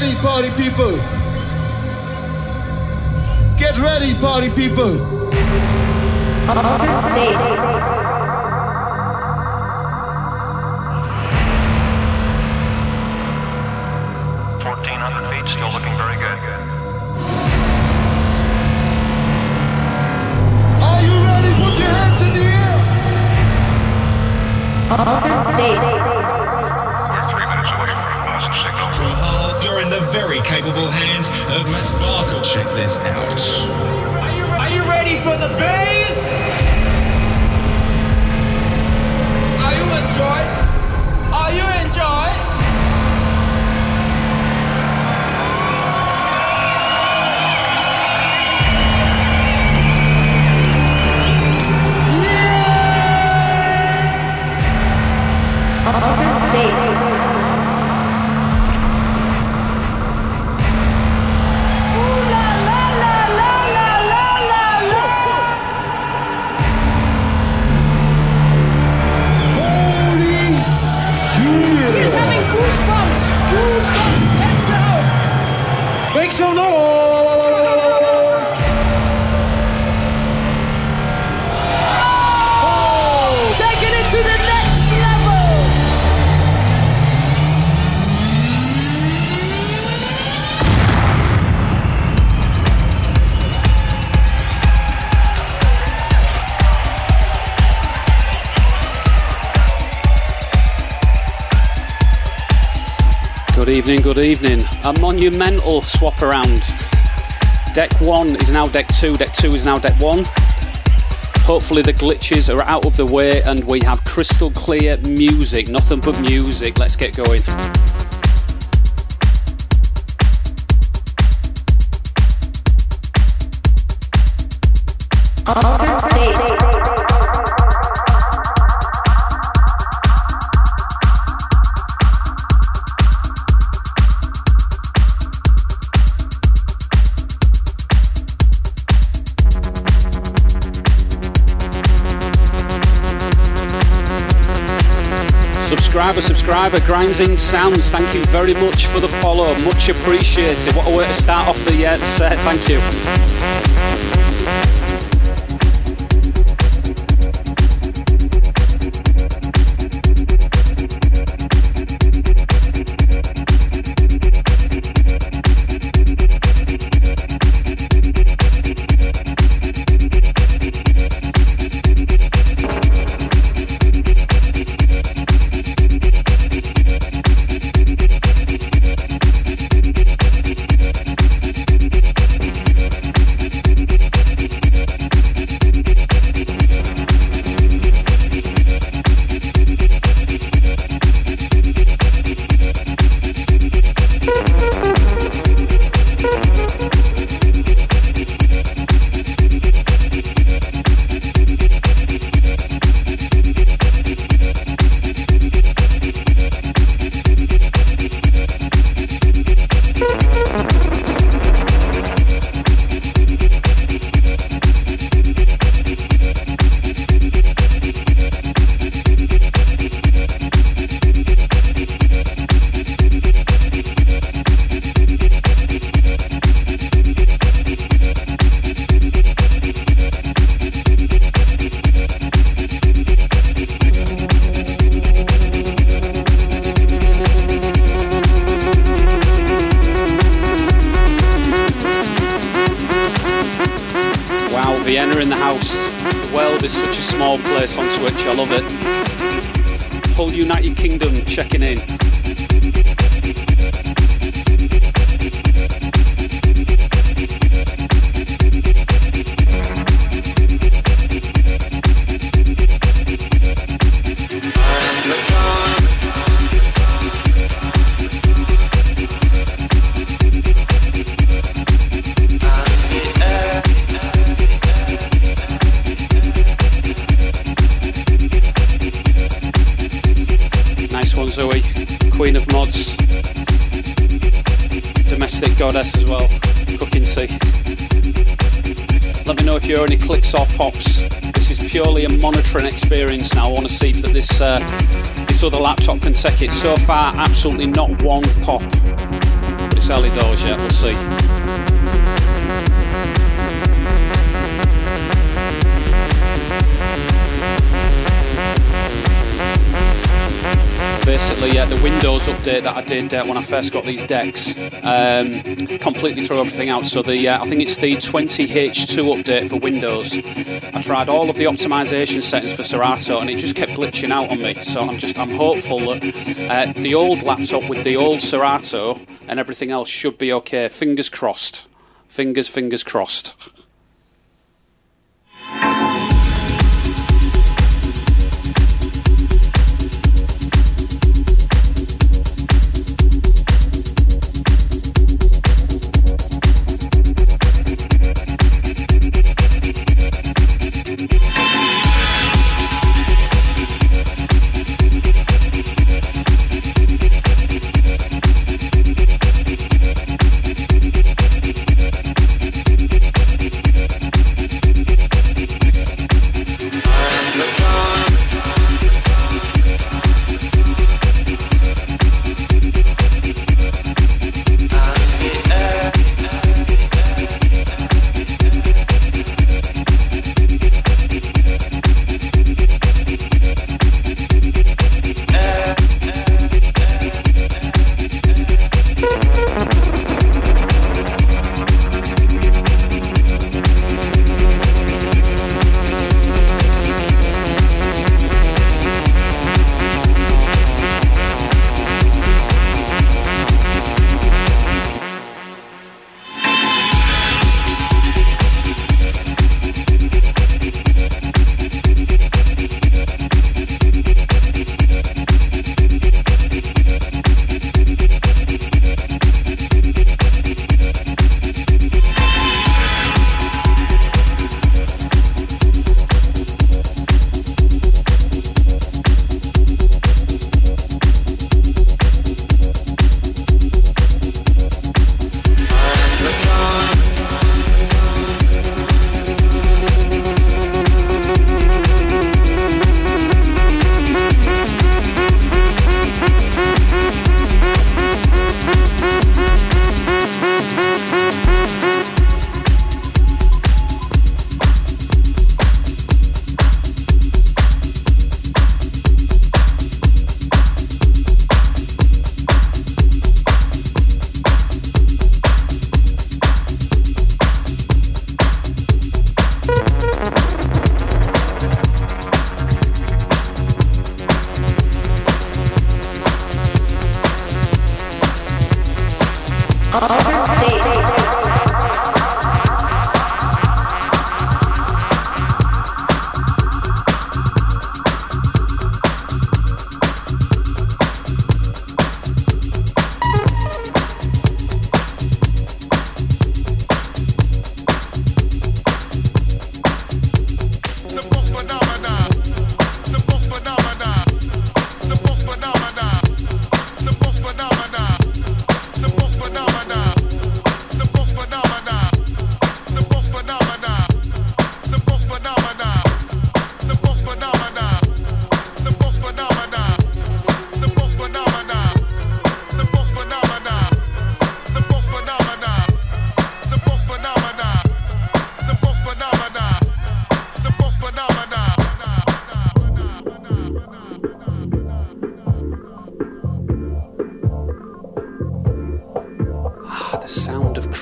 ready, party people. Get ready, party people. Altered state. 1400 feet, still looking very good. Are you ready? Put your hands in the air. Altered state. Very capable hands of Matt Barker. Check this out. Are you, are you ready for the bass? Are you enjoying? Are you enjoying? Altered state. Evening, good evening. A monumental swap around. Deck 1 is now deck 2, deck 2 is now deck 1. Hopefully, the glitches are out of the way and we have crystal clear music. Nothing but music. Let's get going. State. Subscriber, subscriber, Grinding Sounds, thank you very much for the follow. Much appreciated. What a way to start off the uh, set. Thank you. Uh, when I first got these decks um, completely threw everything out. So the uh, I think it's the 20H2 update for Windows. I tried all of the optimization settings for Serato and it just kept glitching out on me. So I'm just I'm hopeful that uh, the old laptop with the old Serato and everything else should be okay. Fingers crossed. Fingers fingers crossed.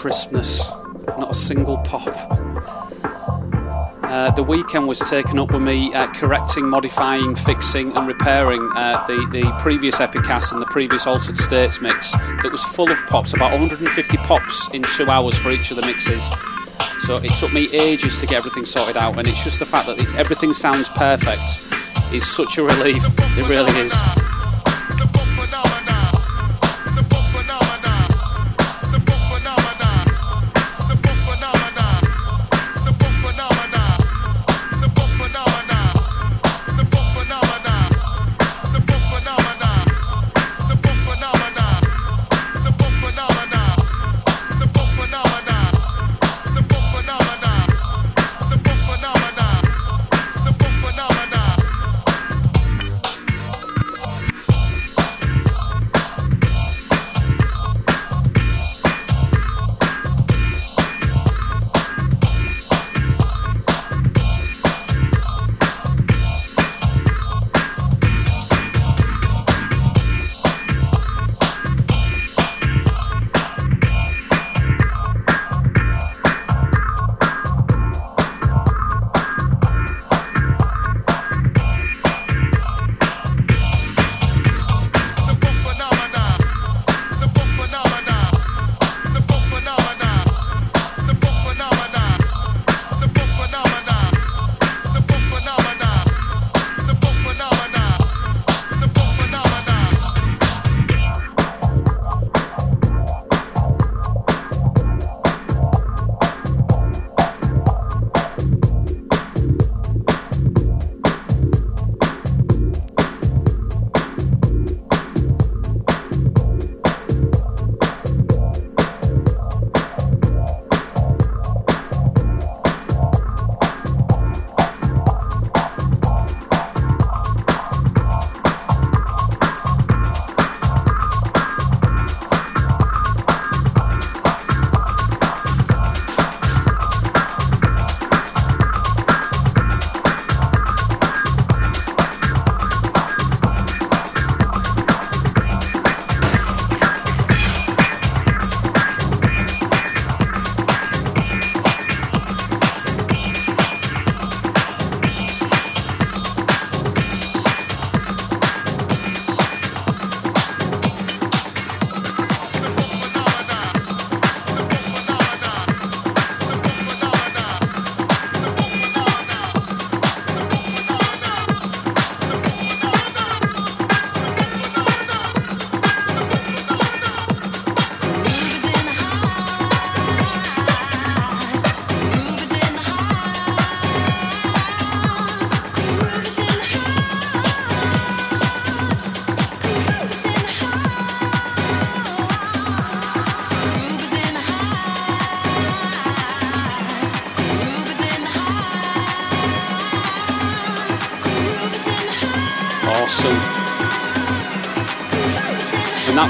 Christmas. Not a single pop. Uh, the weekend was taken up with me uh, correcting, modifying, fixing, and repairing uh, the, the previous Epicast and the previous Altered States mix that was full of pops, about 150 pops in two hours for each of the mixes. So it took me ages to get everything sorted out, and it's just the fact that everything sounds perfect is such a relief. It really is.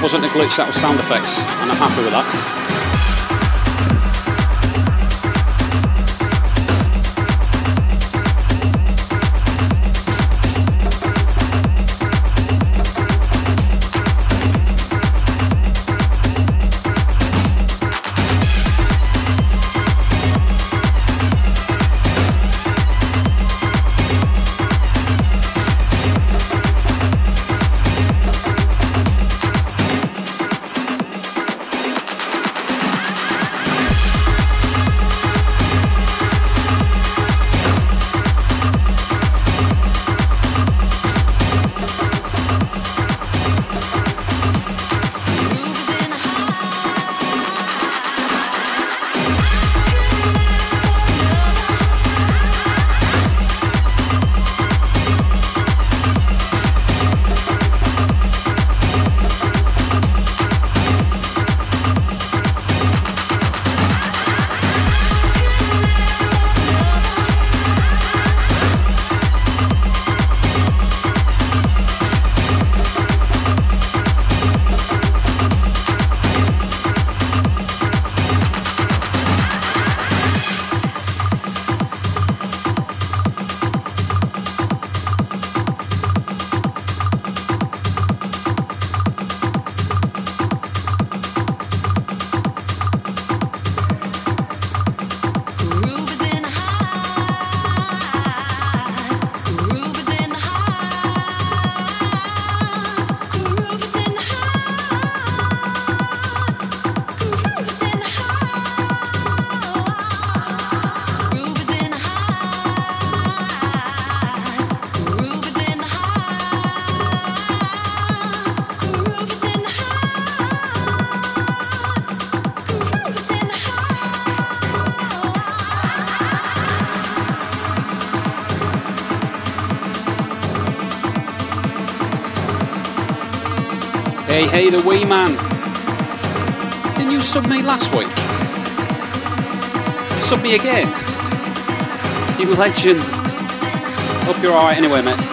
Wasn't a glitch, that was sound effects, and I'm happy with that. Hey, the wee man. Didn't you sub me last week? Sub me again. You legend. Hope you're alright anyway, mate.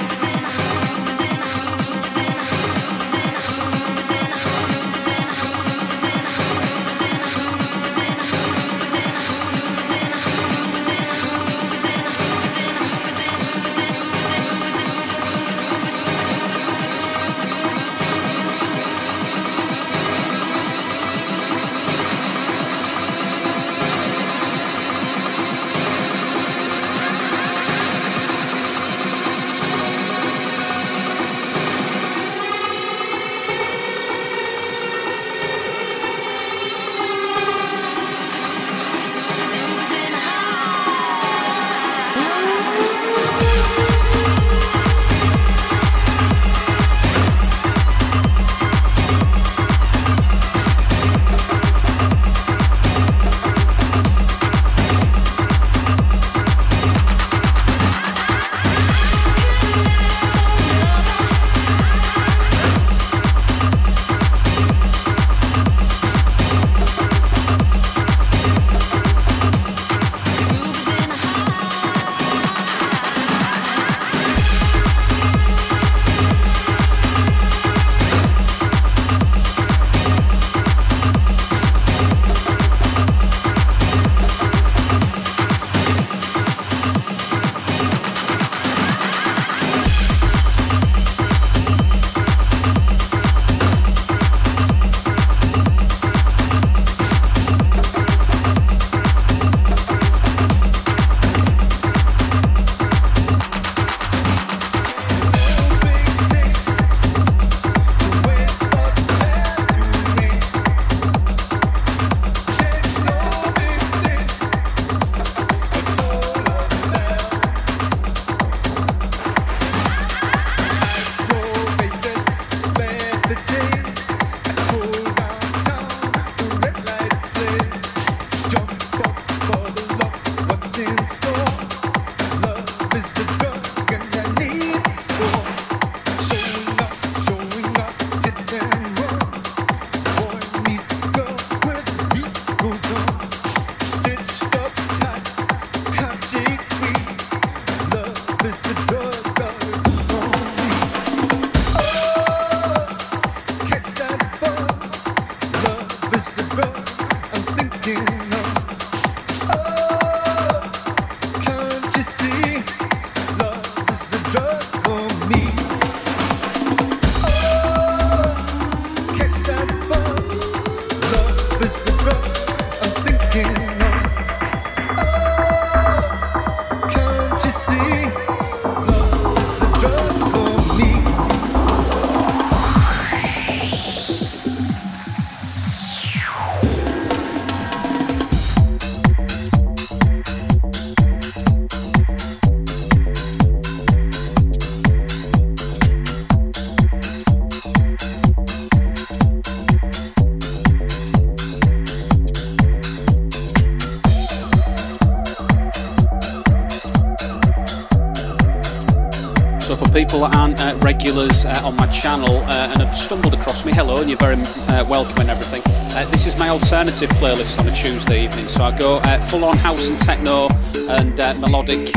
Aren't uh, regulars uh, on my channel uh, and have stumbled across me, hello, and you're very uh, welcome and everything. Uh, this is my alternative playlist on a Tuesday evening. So I go uh, full on house and techno and melodic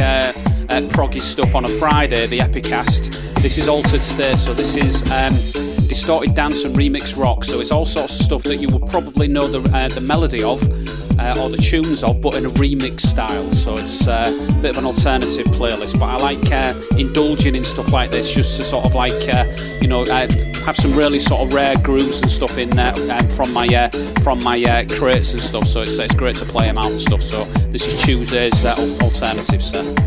proggy stuff on a Friday, the Epicast. This is altered state, so this is um, distorted dance and remix rock. So it's all sorts of stuff that you will probably know the, uh, the melody of uh, or the tunes of, but in a remix style. So it's uh, a bit of an alternative playlist. But I like uh, indulging in stuff like this just to sort of like, uh, you know, uh, have some really sort of rare grooves and stuff in there um, from my uh, from my crates and stuff. So it's, it's great to play them out and stuff. So this is Tuesday's alternative set.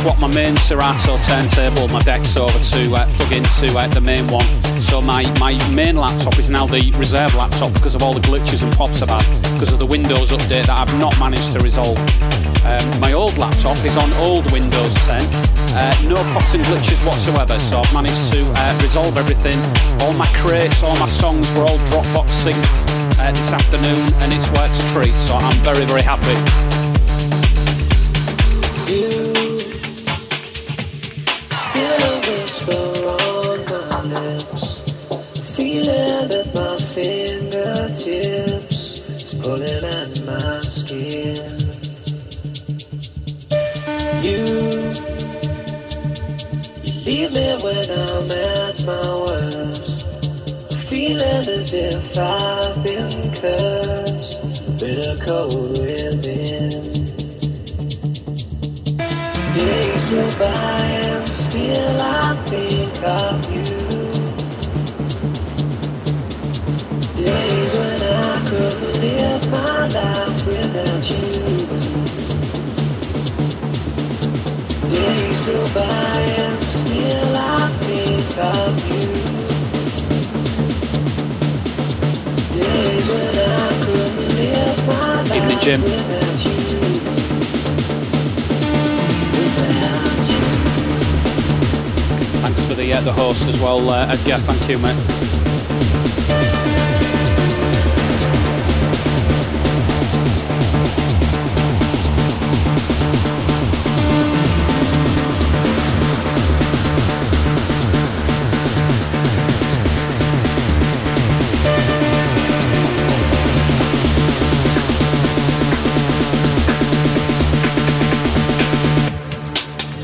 Swapped my main Serato turntable, my decks over to uh, plug into uh, the main one. So my, my main laptop is now the reserve laptop because of all the glitches and pops I've had, because of the Windows update that I've not managed to resolve. Um, my old laptop is on old Windows 10. Uh, no pops and glitches whatsoever, so I've managed to uh, resolve everything. All my crates, all my songs were all Dropbox synced uh, this afternoon, and it's worked a treat, so I'm very, very happy. Thank.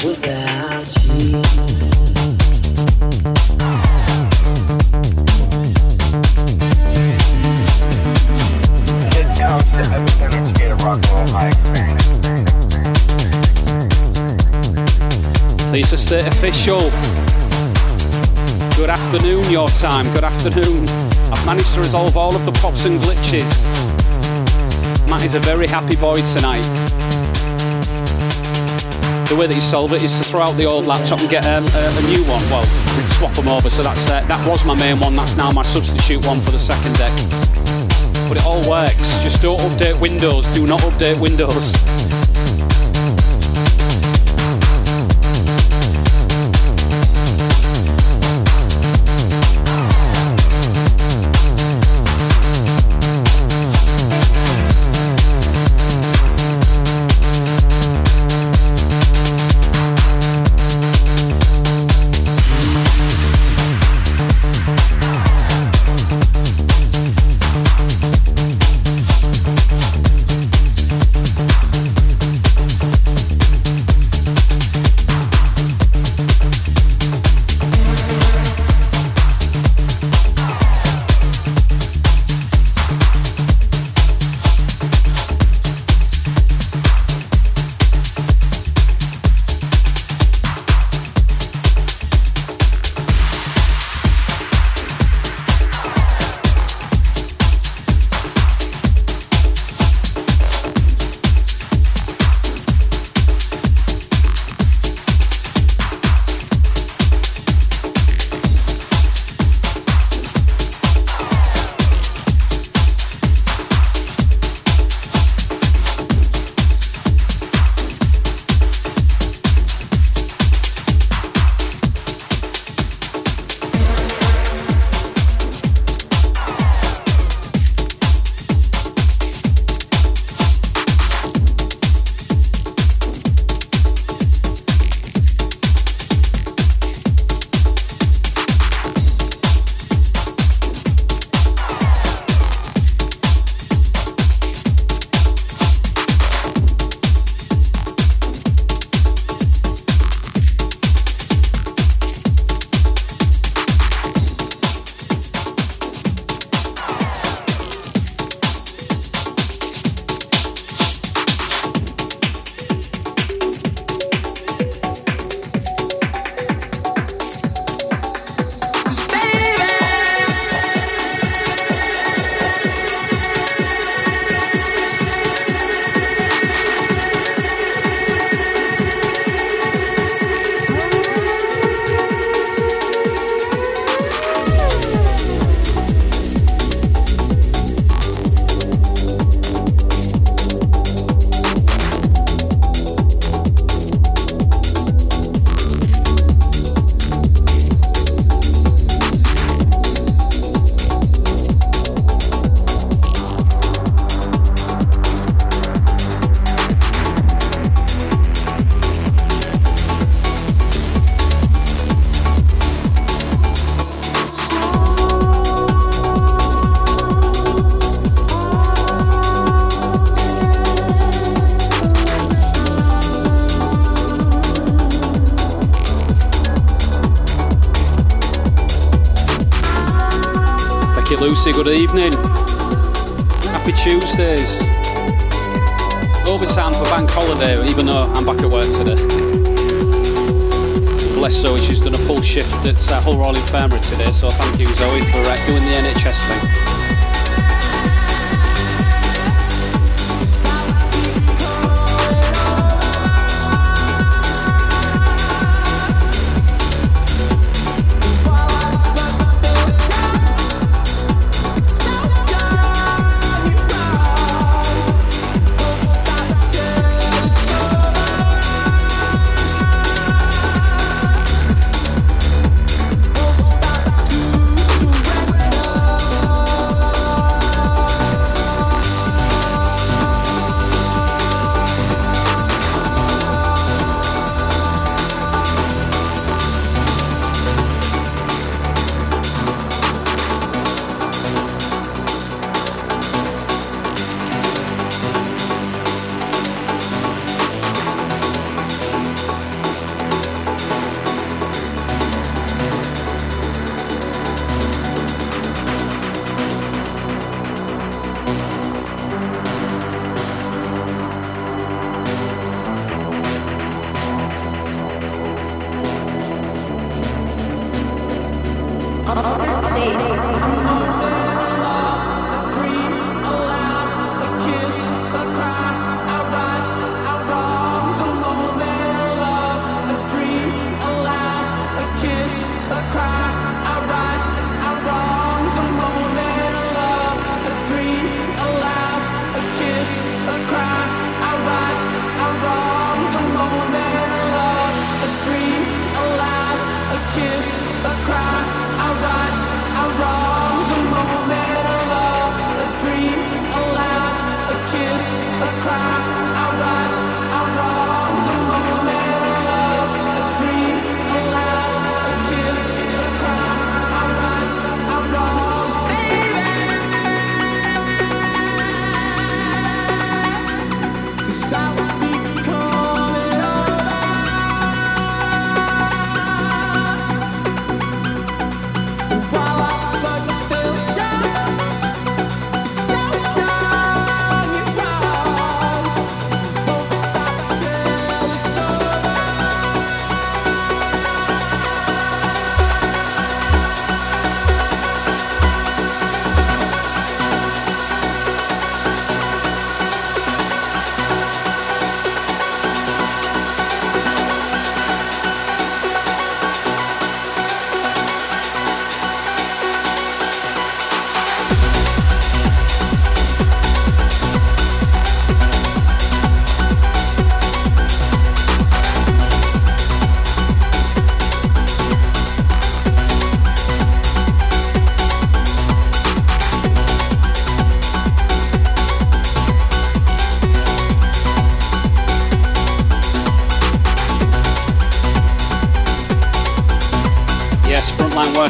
Without you. Experience. Theta State official. Good afternoon, your time. Good afternoon. I've managed to resolve all of the pops and glitches. Matt is a very happy boy tonight. The way that you solve it is to throw out the old laptop and get um, a, a new one. Well, swap them over. So that's uh, that was my main one. That's now my substitute one for the second deck. But it all works. Just don't update Windows. Do not update Windows. Tuesdays. Overtime for bank holiday, even though I'm back at work today. Bless Zoe, she's done a full shift at uh, Hull Royal Infirmary today, so thank you Zoe for uh, doing the NHS thing.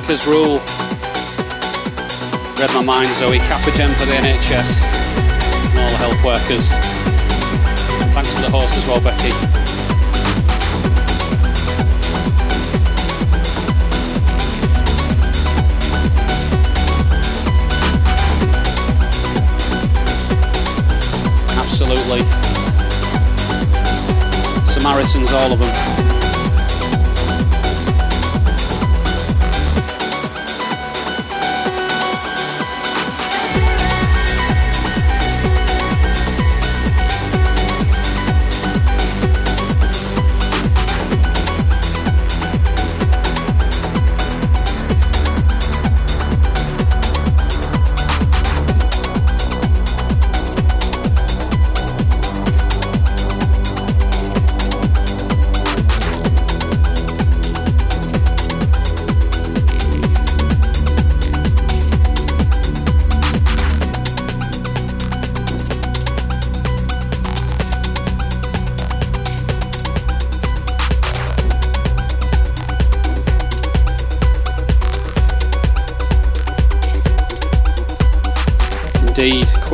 Workers rule. Read my mind, Zoe. Capigen for the NHS and all the health workers. Thanks to the horse as well, Becky. Absolutely. Samaritans, all of them.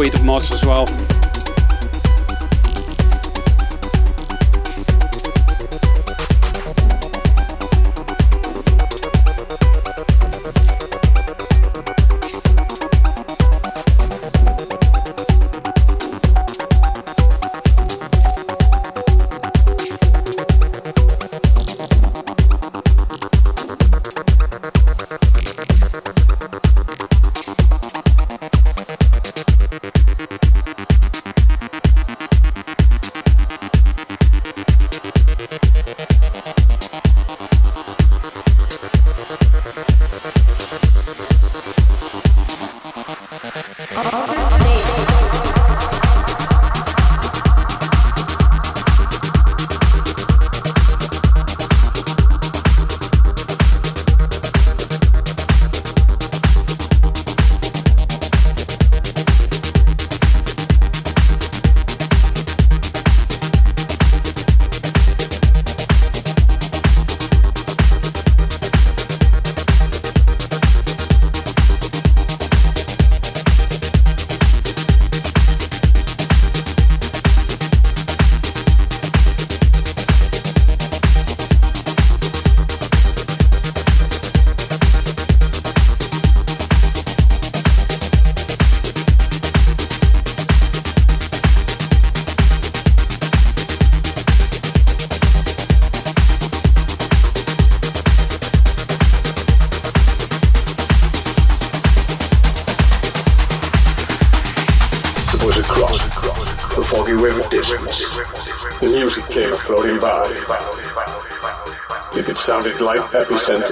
Queen of Mods as well. Like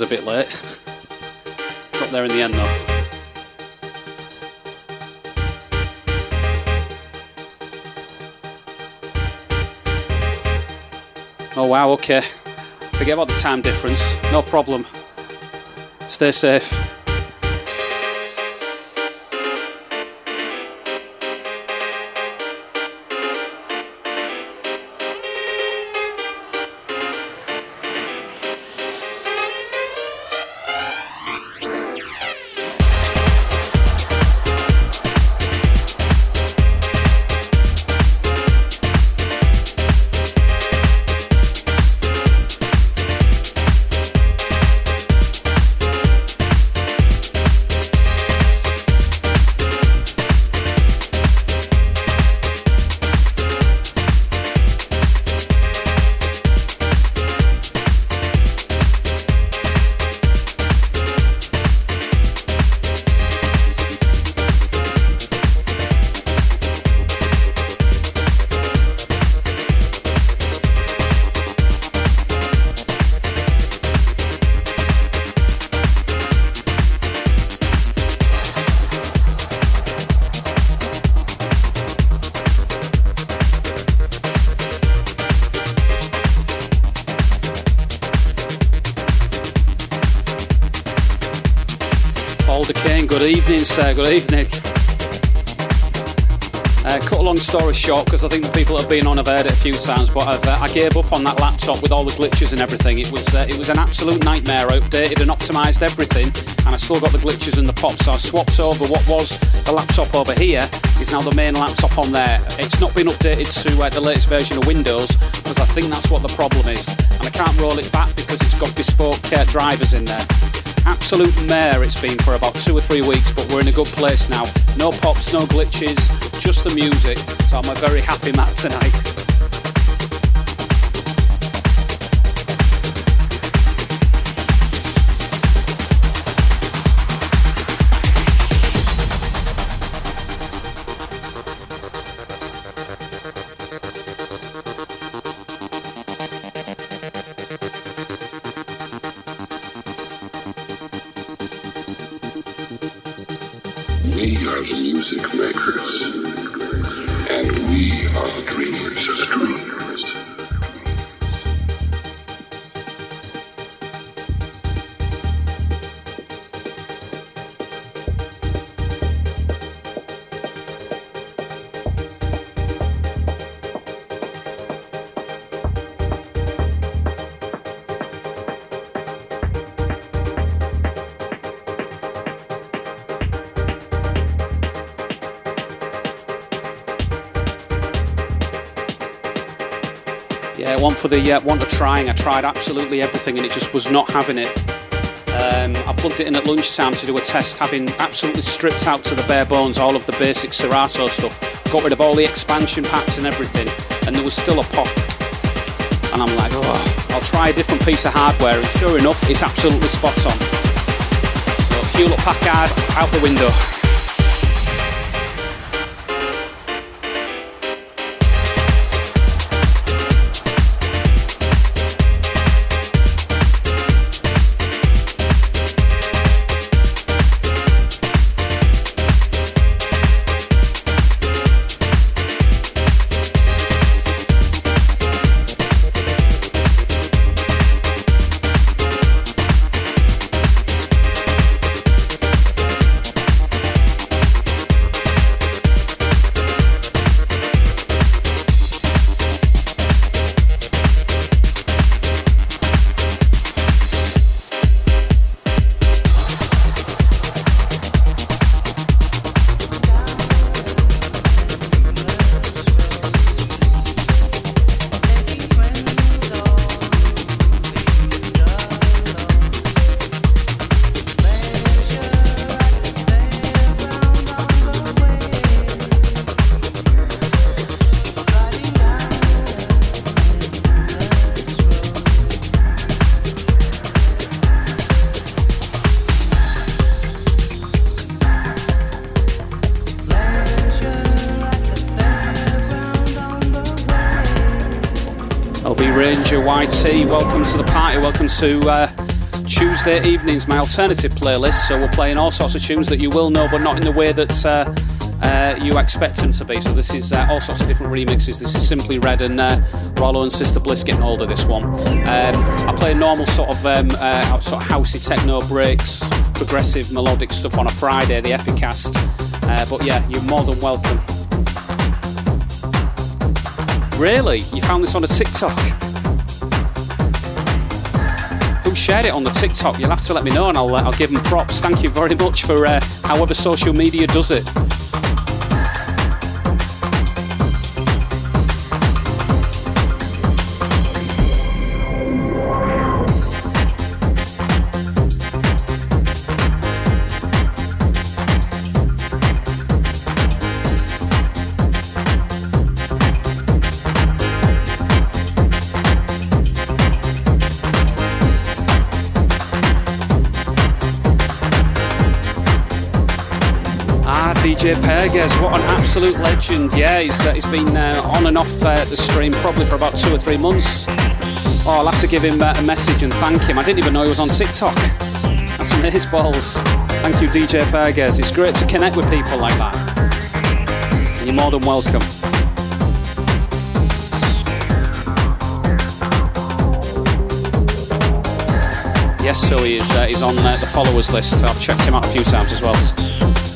was a bit late. Got there in the end though. Oh wow, okay. Forget about the time difference. No problem. Stay safe. Good evening. Uh, cut a long story short, because I think the people that have been on have heard it a few times, but uh, I gave up on that laptop with all the glitches and everything. It was uh, it was an absolute nightmare. I updated and optimised everything, and I still got the glitches and the pops. So I swapped over what was the laptop over here is now the main laptop on there. It's not been updated to uh, the latest version of Windows because I think that's what the problem is, and I can't roll it back because it's got bespoke uh, drivers in there. Absolute mare it's been for about two or three weeks, but we're in a good place now. No pops, no glitches, just the music. So I'm a very happy Matt tonight. For the uh, one to trying. I tried absolutely everything and it just was not having it. Um, I plugged it in at lunchtime to do a test, having absolutely stripped out to the bare bones all of the basic Serato stuff, got rid of all the expansion packs and everything, and there was still a pop. And I'm like, oh, I'll try a different piece of hardware, and sure enough, it's absolutely spot on. So Hewlett Packard out the window. To uh, Tuesday evenings, my alternative playlist. So we're playing all sorts of tunes that you will know, but not in the way that uh, uh, you expect them to be. So this is uh, all sorts of different remixes. This is Simply Red and uh, Rollo and Sister Bliss getting older. this one. Um, I play normal sort of um, sort of housey techno breaks, progressive melodic stuff on a Friday, the Epicast. But yeah, you're more than welcome. Really? You found this on a TikTok? Shared it on the TikTok? You'll have to let me know and I'll, uh, I'll give them props. Thank you very much for uh, however social media does it. Perges, what an absolute legend. Yeah, he's, uh, he's been uh, on and off uh, the stream probably for about two or three months. Oh, I'll have to give him uh, a message and thank him. I didn't even know he was on TikTok. That's amazing balls. Thank you, DJ Perges. It's great to connect with people like that. You're more than welcome. Yes, so he is. Uh, he's on uh, the followers list. I've checked him out a few times as well.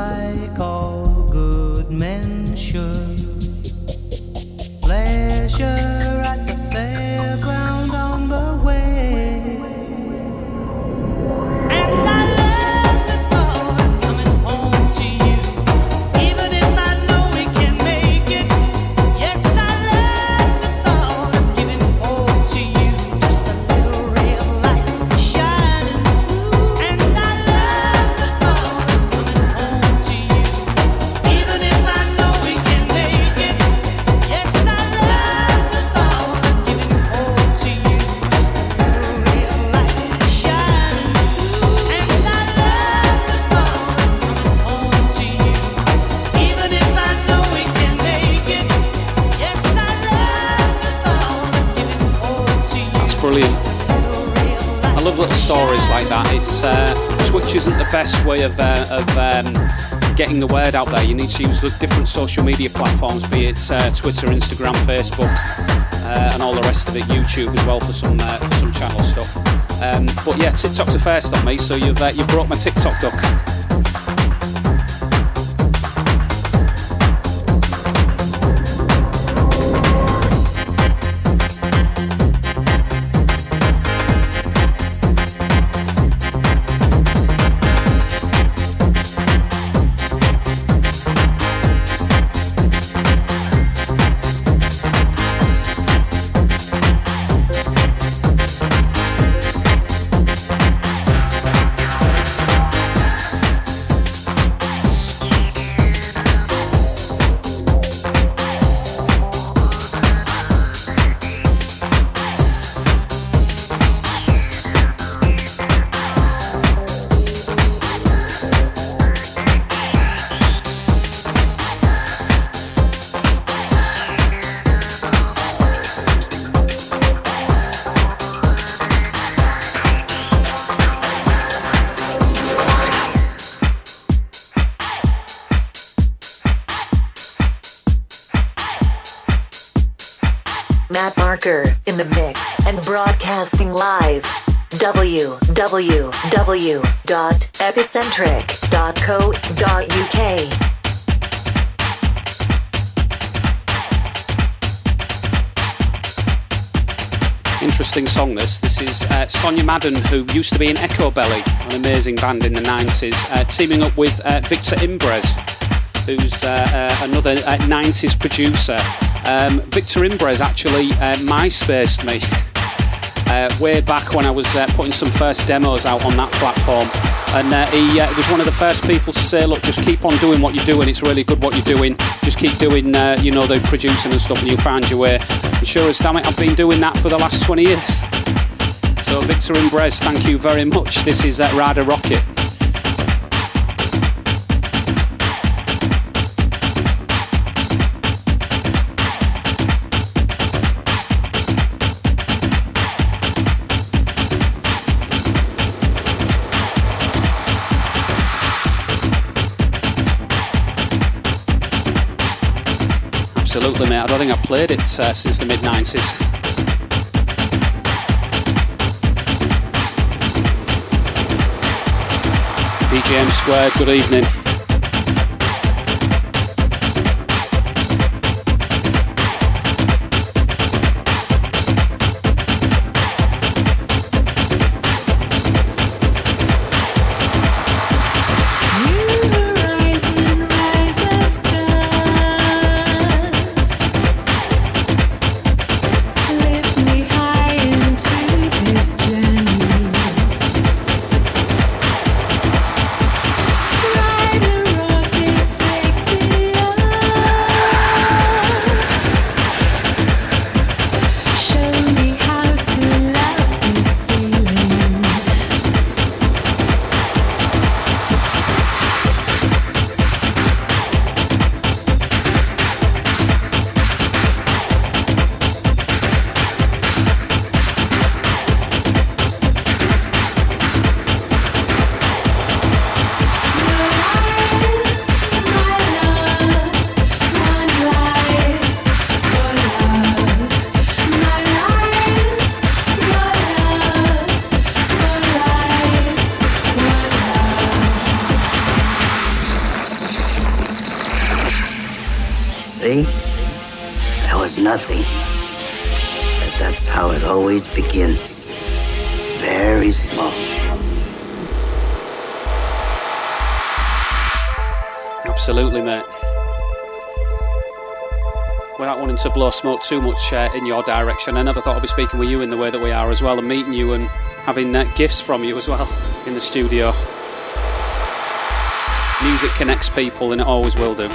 Like all good men should. Pleasure way of uh, of um, getting the word out there. You need to use different social media platforms, be it uh, Twitter, Instagram, Facebook, uh, and all the rest of it. YouTube as well for some uh, for some channel stuff. Um, but yeah, TikTok's a first on me, so you've uh, you broke my TikTok duck. Interesting song this. This is uh, Sonya Madan, who used to be in Echobelly, an amazing band in the 90s, uh, teaming up with uh, Victor Imbres, who's uh, uh, another uh, 90s producer. Um, Victor imbres actually uh, MySpaced me uh, way back when I was uh, putting some first demos out on that platform. And uh, he uh, was one of the first people to say, look, just keep on doing what you're doing. It's really good what you're doing. Just keep doing, uh, you know, the producing and stuff, and you'll find your way. And sure as damn it, I've been doing that for the last 20 years. So, Victor Imbres, thank you very much. This is uh, Ride A Rocket. Absolutely, mate. I don't think I've played it uh, since the mid 90s. DJM Square, good evening. Blow smoke too much uh, in your direction, I never thought I'd be speaking with you in the way that we are as well, and meeting you and having uh, gifts from you as well in the studio. Music connects people, and it always will do.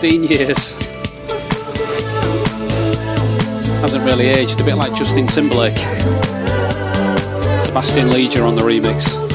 15 years. Hasn't really aged, a bit like Justin Timberlake. Sebastien Leger on the remix.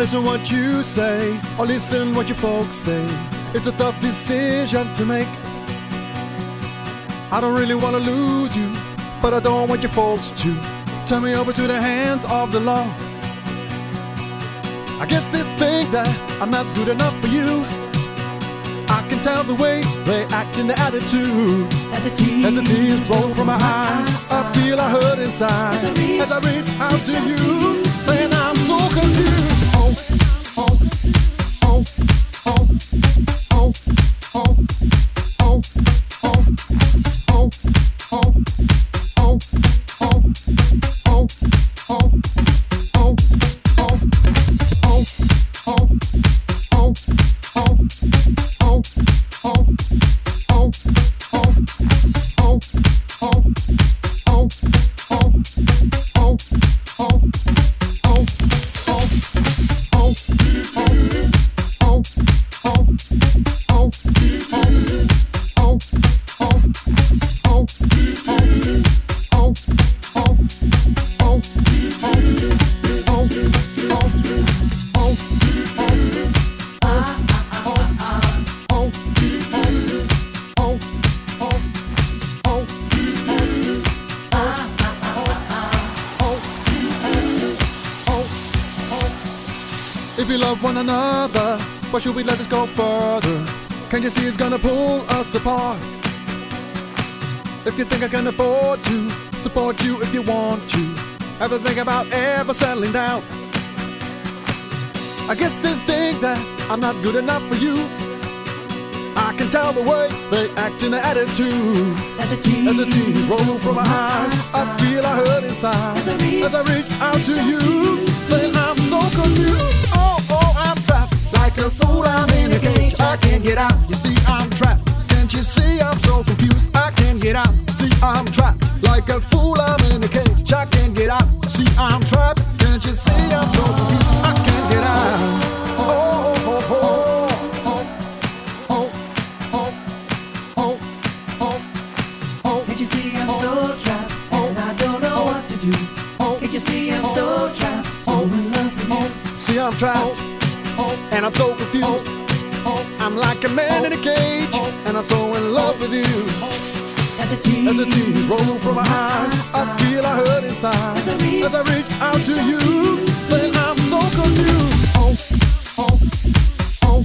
listen what you say, or listen what your folks say. It's a tough decision to make. I don't really want to lose you, but I don't want your folks to turn me over to the hands of the law. I guess they think that I'm not good enough for you. I can tell the way they act in the attitude. As the tears as roll from my ah, eyes, ah, ah. I feel I hurt inside. As I reach, out to you, saying I'm so confused. Another, why should we let this go further? Can't you see it's gonna pull us apart? If you think I can afford to support you if you want to, ever think about ever settling down? I guess they think that I'm not good enough for you. I can tell the way they act in their attitude. As a tease, as a tease roll from my eyes, I feel I hurt inside. As I reach, as I reach out to you, saying I'm so confused. Oh, like a fool. I'm in a cage. I can't get out. You see, I'm trapped. Can't you see I'm so confused? I can't get out. See, I'm trapped like a fool. I'm in a cage. I can't get out. See, I'm trapped. Can't you see I'm so confused? I can't get out. Oh, oh, oh, oh. Oh Can't you see I'm so trapped and I don't know what to do? Oh can't you see I'm so trapped, so in love with you? See, I'm trapped, and I'm so confused. I'm like a man in a cage, and I'm so in love with you. As a tease, As the tears roll from my eyes, I feel I hurt inside. As I reach- As I reach out to you, saying I'm so confused. Oh, oh, oh, oh, oh,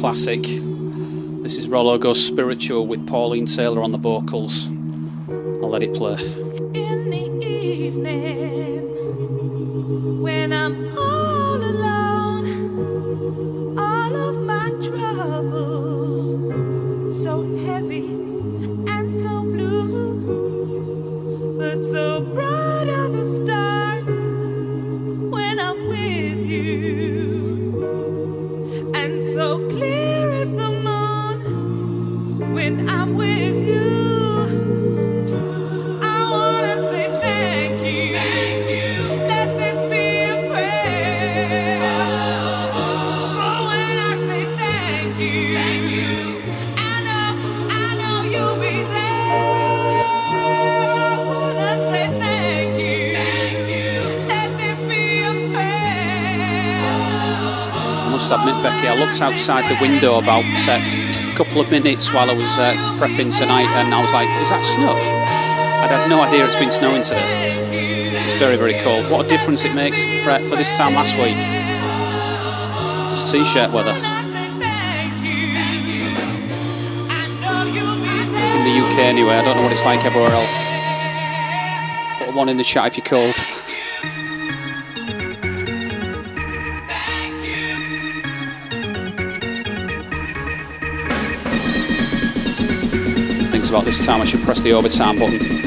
classic. This is Rollo Goes Spiritual with Pauline Taylor on the vocals. I'll let it play. Outside the window about uh, a couple of minutes while I was uh, prepping tonight, and I was like, "Is that snow?" I'd had no idea it's been snowing today. It's very, very cold. What a difference it makes for, for this time last week. It's t-shirt weather in the UK anyway. I don't know what it's like everywhere else. Put one in the chat if you're cold. This time I should press the overtime button.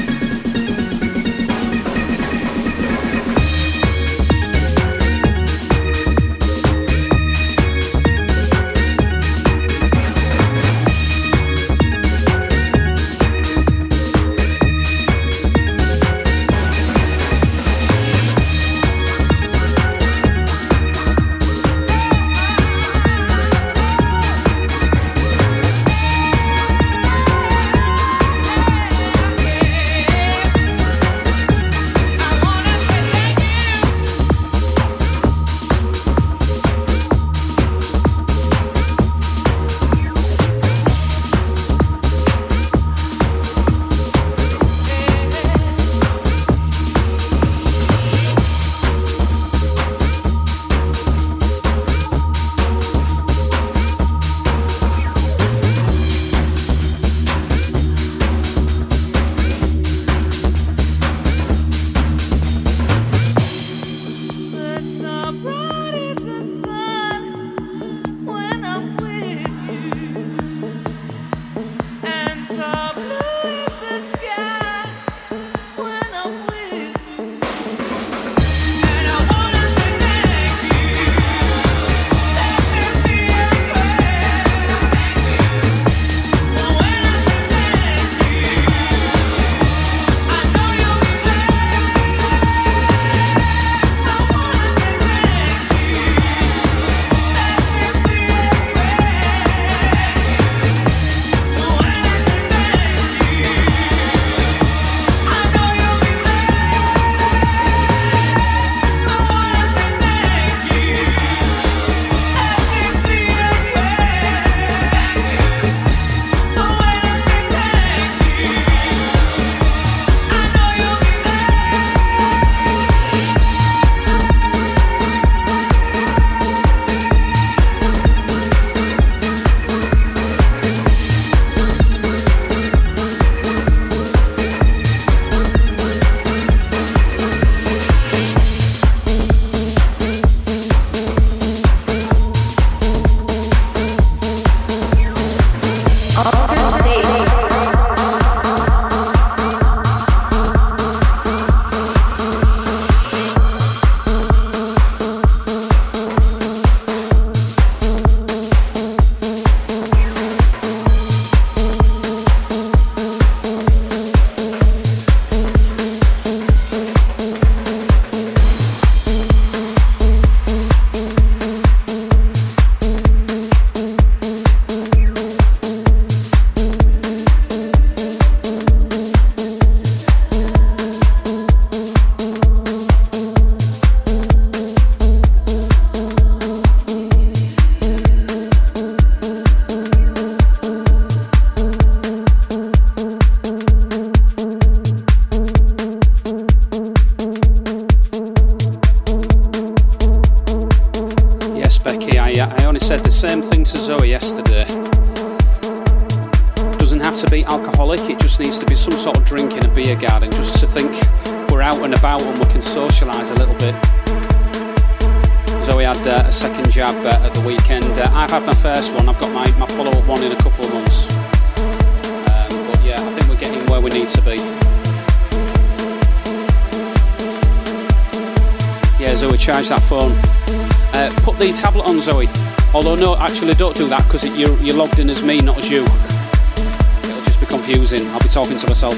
That you're, you're logged in as me, not as you. It'll just be confusing. I'll be talking to myself.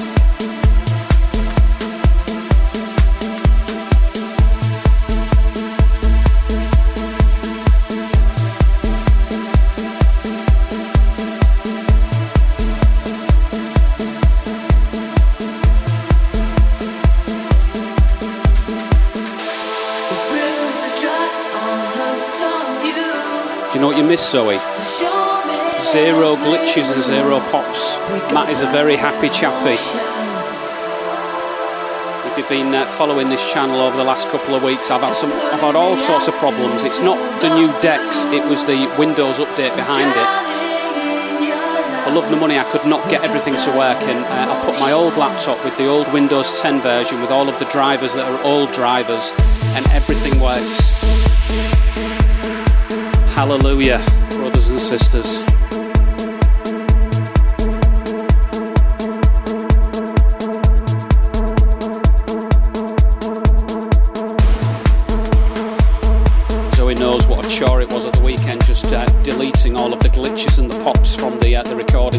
Do you know what you miss, Zoe? Zero glitches and zero pops. Matt is a very happy chappy. If you've been uh, following this channel over the last couple of weeks, I've had some, I've had all sorts of problems. It's not the new decks; it was the Windows update behind it. For love nor money, I could not get everything to work, and uh, I put my old laptop with the old Windows 10 version with all of the drivers that are old drivers, and everything works. Hallelujah, brothers and sisters. pops from the uh, the recording.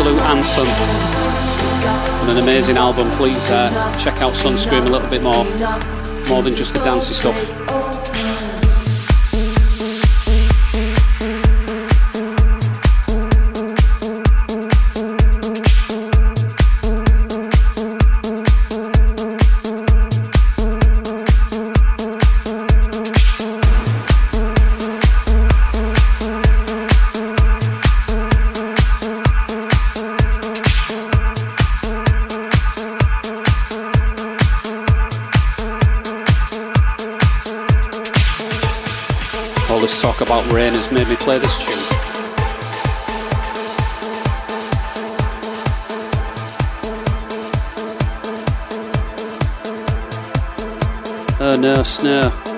Absolute anthem and an amazing album. Please uh, check out Sunscreem a little bit more, more than just the dancey stuff. Play this tune. Oh no, snow.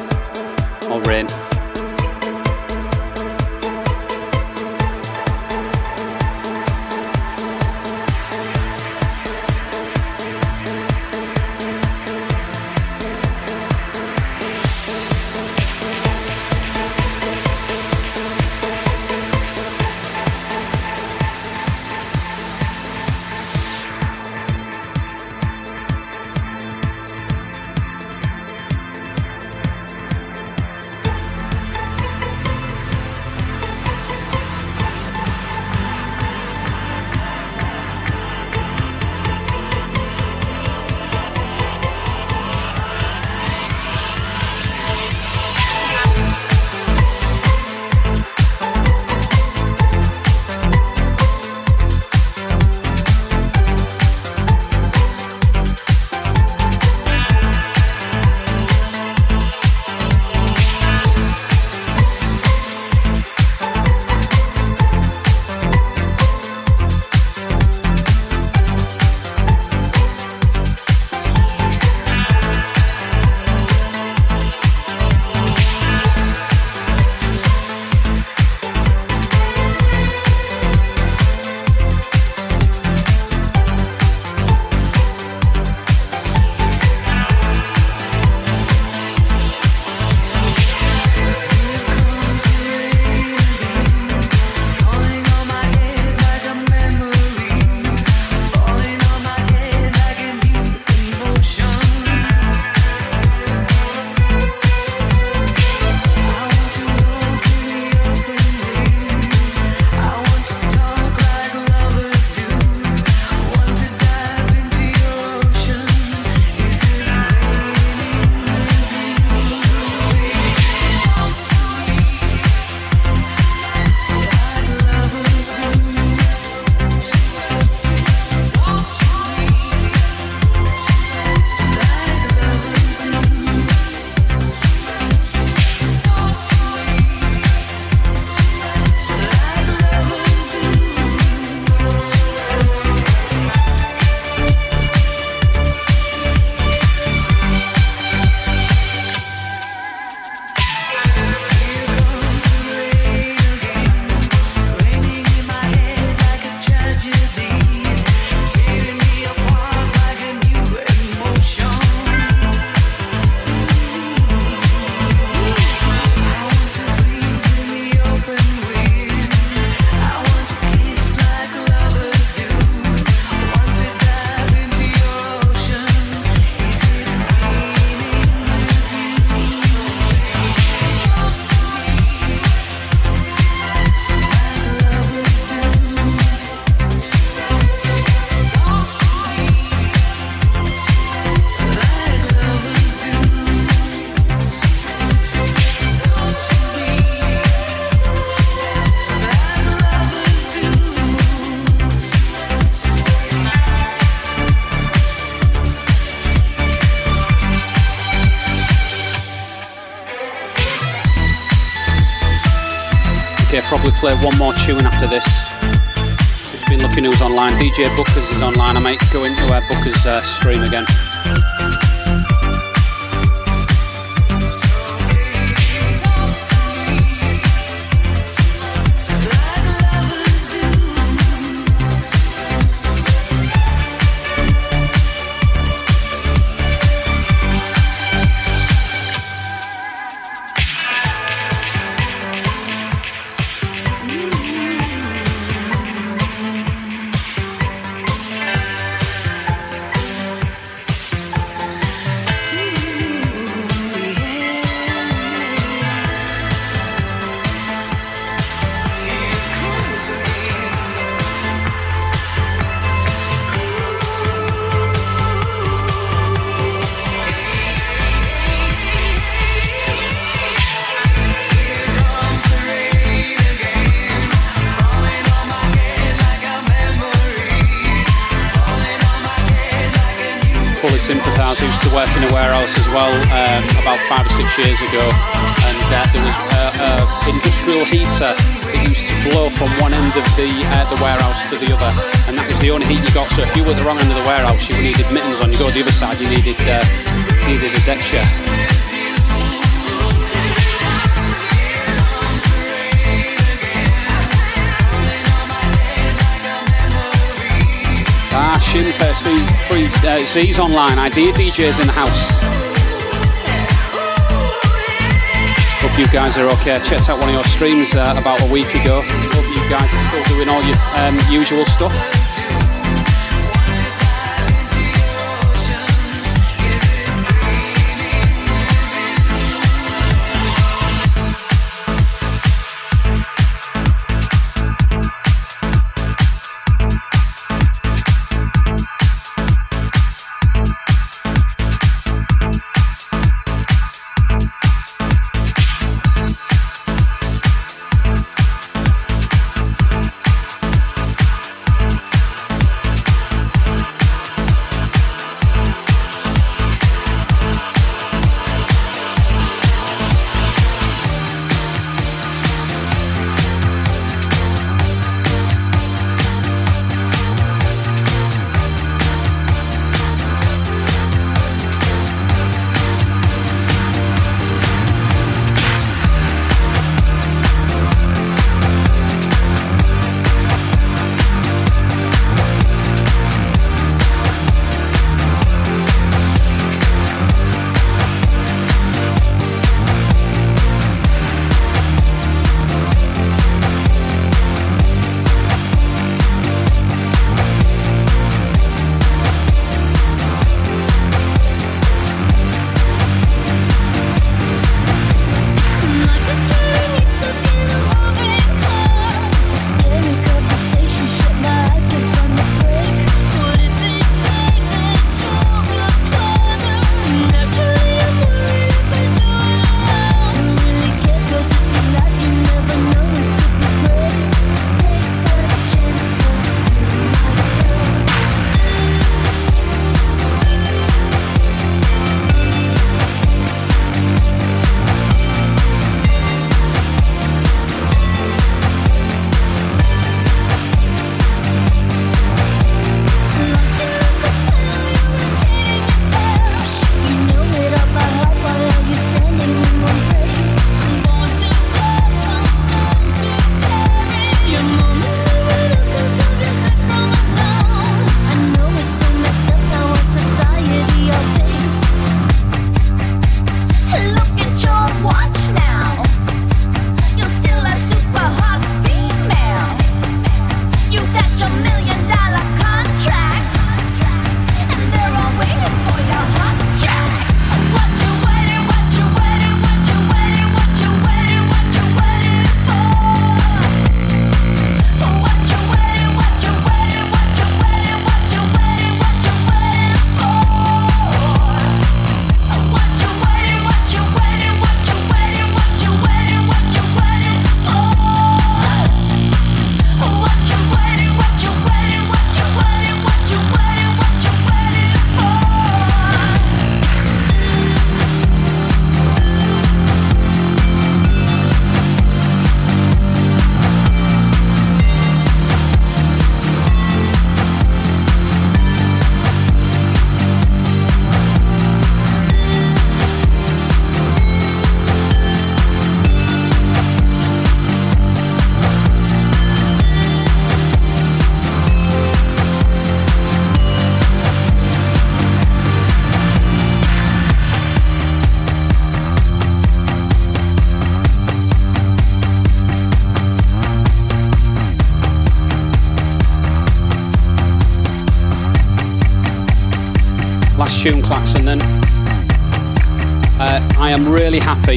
Probably play one more tune after this. Just been looking who's online. DJ Bookers is online. I might go into uh, Booker's uh, stream again. Years ago, and uh, there was an industrial heater that used to blow from one end of the uh, the warehouse to the other, and that was the only heat you got. So if you were the wrong end of the warehouse, you needed mittens on. You go to the other side, you needed uh, needed a deck. Ah, Shimper, three, three uh, online. Idea DJs in the house. Hope you guys are okay. I Checked out one of your streams uh, about a week ago. Hope you guys are still doing all your um, usual stuff.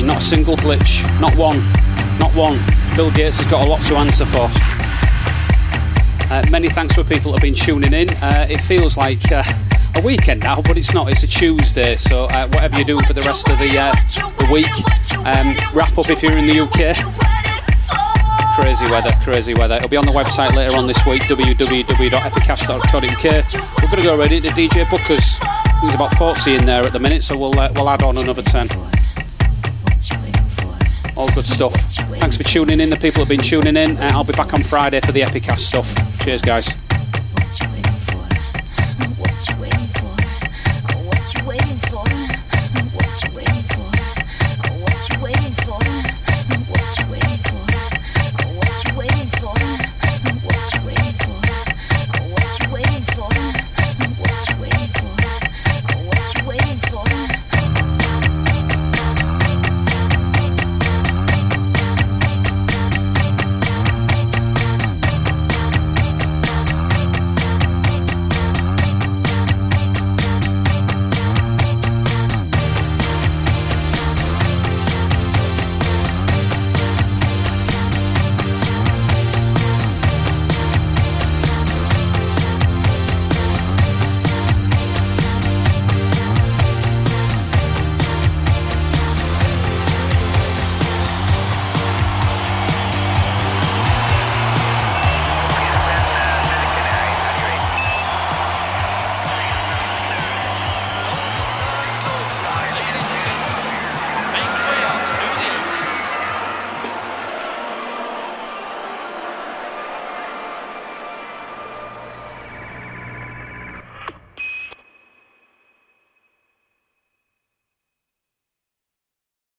Not a single glitch, not one, not one. Bill Gates has got a lot to answer for. Uh, many thanks for people that have been tuning in. Uh, it feels like uh, a weekend now, but it's not. It's a Tuesday, so uh, whatever you're doing for the rest of the uh, the week, um, wrap up if you're in the UK. Crazy weather, crazy weather. It'll be on the website later on this week, www.epicast.co.uk. We're going to go already to DJ Booker's. There's about 40 in there at the minute, so we'll uh, we'll add on another 10. Good stuff. Thanks for tuning in, the people have been tuning in. Uh, I'll be back on Friday for the Epicast stuff. Cheers, guys.